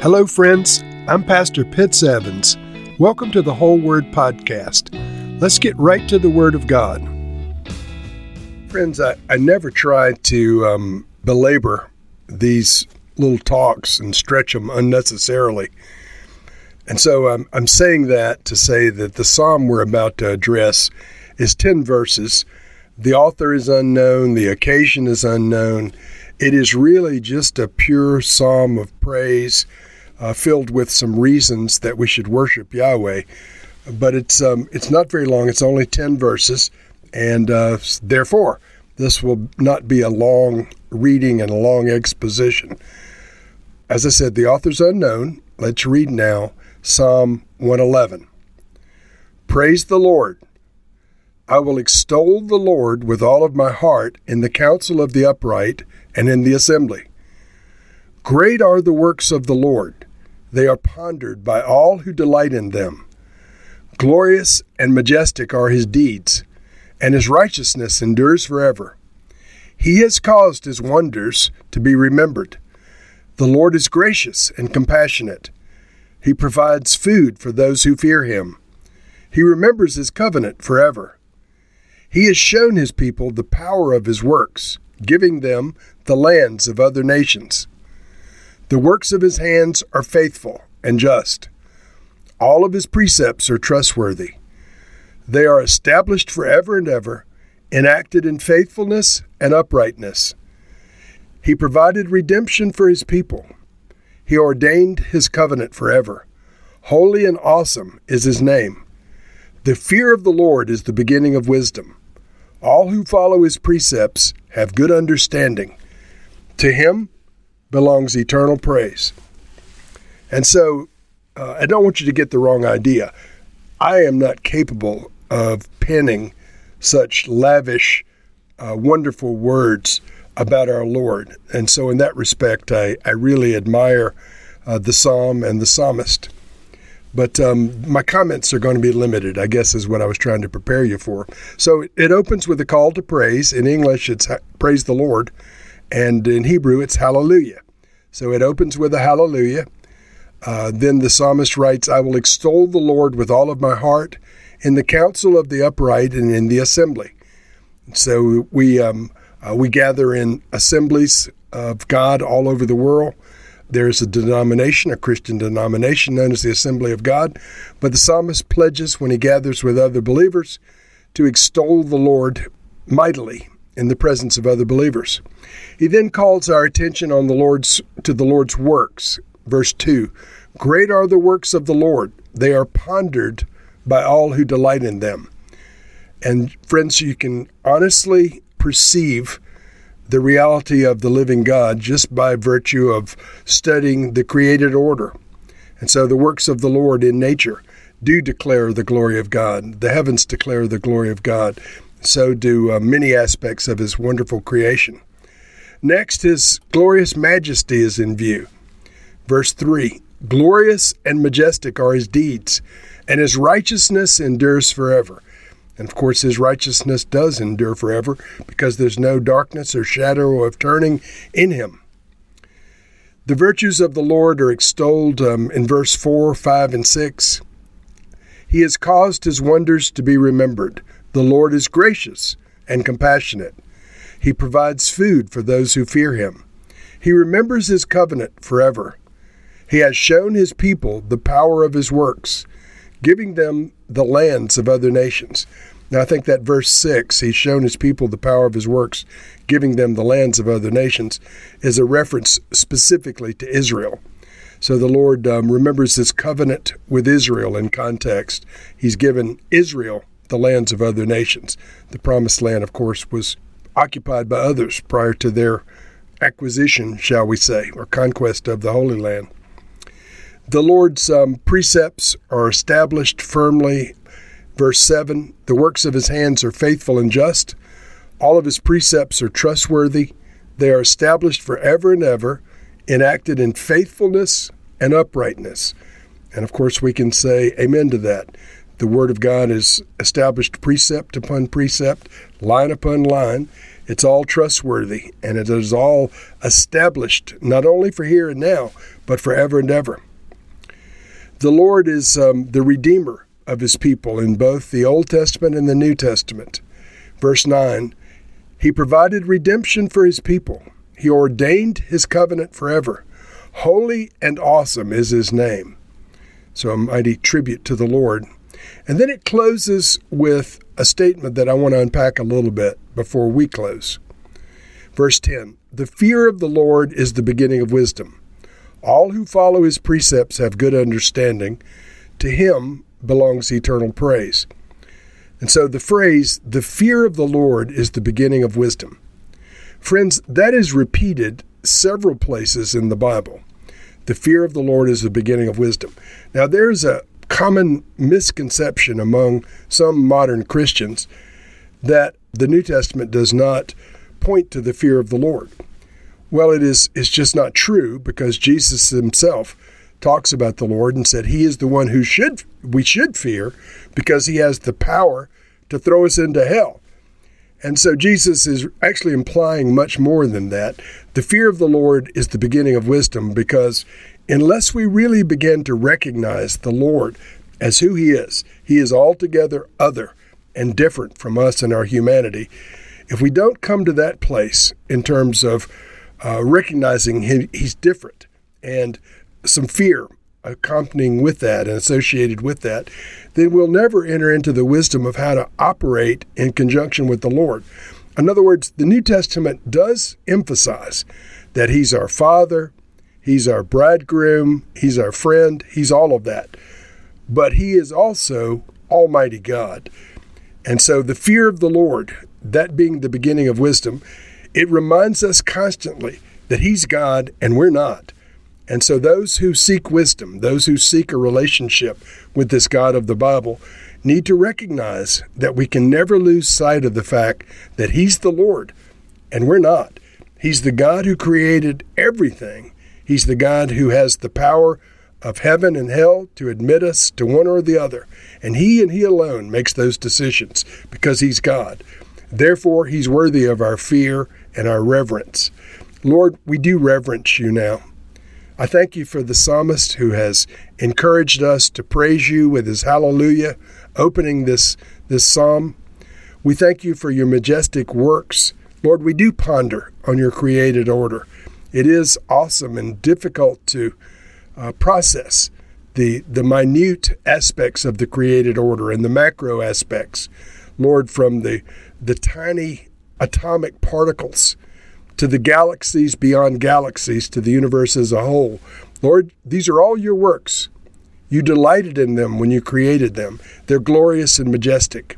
Hello, friends. I'm Pastor Pitts Evans. Welcome to the Whole Word Podcast. Let's get right to the Word of God. Friends, I, I never try to um, belabor these little talks and stretch them unnecessarily. And so um, I'm saying that to say that the psalm we're about to address is 10 verses. The author is unknown, the occasion is unknown. It is really just a pure psalm of praise uh, filled with some reasons that we should worship Yahweh. But it's um, it's not very long. It's only ten verses, and uh, therefore this will not be a long reading and a long exposition. As I said, the author's unknown. Let's read now Psalm 111. Praise the Lord. I will extol the Lord with all of my heart in the council of the upright and in the assembly. Great are the works of the Lord they are pondered by all who delight in them. Glorious and majestic are his deeds, and his righteousness endures forever. He has caused his wonders to be remembered. The Lord is gracious and compassionate. He provides food for those who fear him. He remembers his covenant forever. He has shown his people the power of his works, giving them the lands of other nations. The works of his hands are faithful and just. All of his precepts are trustworthy. They are established forever and ever, enacted in faithfulness and uprightness. He provided redemption for his people. He ordained his covenant forever. Holy and awesome is his name. The fear of the Lord is the beginning of wisdom. All who follow his precepts have good understanding. To him, belongs eternal praise. And so uh, I don't want you to get the wrong idea. I am not capable of penning such lavish, uh, wonderful words about our Lord. And so, in that respect, I, I really admire uh, the psalm and the psalmist. But um, my comments are going to be limited, I guess, is what I was trying to prepare you for. So it opens with a call to praise. In English, it's praise the Lord. And in Hebrew, it's hallelujah. So it opens with a hallelujah. Uh, then the psalmist writes, I will extol the Lord with all of my heart in the council of the upright and in the assembly. So we, um, uh, we gather in assemblies of God all over the world. There's a denomination, a Christian denomination known as the Assembly of God, but the psalmist pledges when he gathers with other believers to extol the Lord mightily in the presence of other believers. He then calls our attention on the Lord's to the Lord's works. Verse 2. Great are the works of the Lord. They are pondered by all who delight in them. And friends, you can honestly perceive the reality of the living God just by virtue of studying the created order. And so the works of the Lord in nature do declare the glory of God. The heavens declare the glory of God so do uh, many aspects of his wonderful creation. Next, his glorious majesty is in view. Verse 3 Glorious and majestic are his deeds, and his righteousness endures forever. And of course, his righteousness does endure forever because there's no darkness or shadow of turning in him. The virtues of the Lord are extolled um, in verse 4, 5, and 6. He has caused his wonders to be remembered. The Lord is gracious and compassionate. He provides food for those who fear him. He remembers his covenant forever. He has shown his people the power of his works, giving them the lands of other nations. Now, I think that verse 6, he's shown his people the power of his works, giving them the lands of other nations, is a reference specifically to Israel. So the Lord um, remembers his covenant with Israel in context. He's given Israel the lands of other nations. The promised land, of course, was occupied by others prior to their acquisition, shall we say, or conquest of the Holy Land. The Lord's um, precepts are established firmly. Verse 7 The works of his hands are faithful and just. All of his precepts are trustworthy. They are established forever and ever, enacted in faithfulness and uprightness. And of course, we can say amen to that. The Word of God is established precept upon precept, line upon line. It's all trustworthy, and it is all established not only for here and now, but forever and ever. The Lord is um, the Redeemer of His people in both the Old Testament and the New Testament. Verse 9 He provided redemption for His people, He ordained His covenant forever. Holy and awesome is His name. So, a mighty tribute to the Lord. And then it closes with a statement that I want to unpack a little bit before we close. Verse 10 The fear of the Lord is the beginning of wisdom. All who follow his precepts have good understanding. To him belongs eternal praise. And so the phrase, the fear of the Lord is the beginning of wisdom. Friends, that is repeated several places in the Bible. The fear of the Lord is the beginning of wisdom. Now, there's a common misconception among some modern Christians that the New Testament does not point to the fear of the Lord. Well, it is it's just not true because Jesus himself talks about the Lord and said he is the one who should we should fear because he has the power to throw us into hell. And so Jesus is actually implying much more than that. The fear of the Lord is the beginning of wisdom because unless we really begin to recognize the Lord as who he is, he is altogether other and different from us and our humanity. If we don't come to that place in terms of uh, recognizing he, he's different and some fear accompanying with that and associated with that, then we'll never enter into the wisdom of how to operate in conjunction with the Lord. In other words, the New Testament does emphasize that He's our Father, He's our bridegroom, He's our friend, He's all of that. But He is also Almighty God. And so the fear of the Lord, that being the beginning of wisdom, it reminds us constantly that He's God and we're not. And so, those who seek wisdom, those who seek a relationship with this God of the Bible, need to recognize that we can never lose sight of the fact that He's the Lord and we're not. He's the God who created everything, He's the God who has the power of heaven and hell to admit us to one or the other. And He and He alone makes those decisions because He's God. Therefore, He's worthy of our fear and our reverence. Lord, we do reverence you now. I thank you for the psalmist who has encouraged us to praise you with his hallelujah, opening this, this psalm. We thank you for your majestic works. Lord, we do ponder on your created order. It is awesome and difficult to uh, process the, the minute aspects of the created order and the macro aspects. Lord, from the, the tiny atomic particles to the galaxies beyond galaxies, to the universe as a whole. Lord, these are all your works. You delighted in them when you created them. They're glorious and majestic.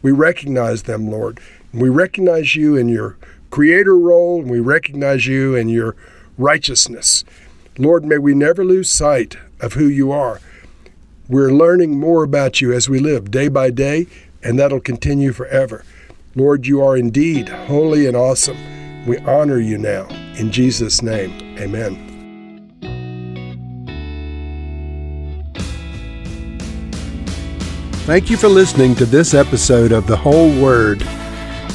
We recognize them, Lord. We recognize you in your creator role, and we recognize you and your righteousness. Lord, may we never lose sight of who you are. We're learning more about you as we live day by day, and that'll continue forever. Lord, you are indeed holy and awesome. We honor you now. In Jesus' name, amen. Thank you for listening to this episode of The Whole Word.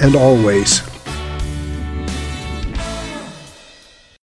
and always.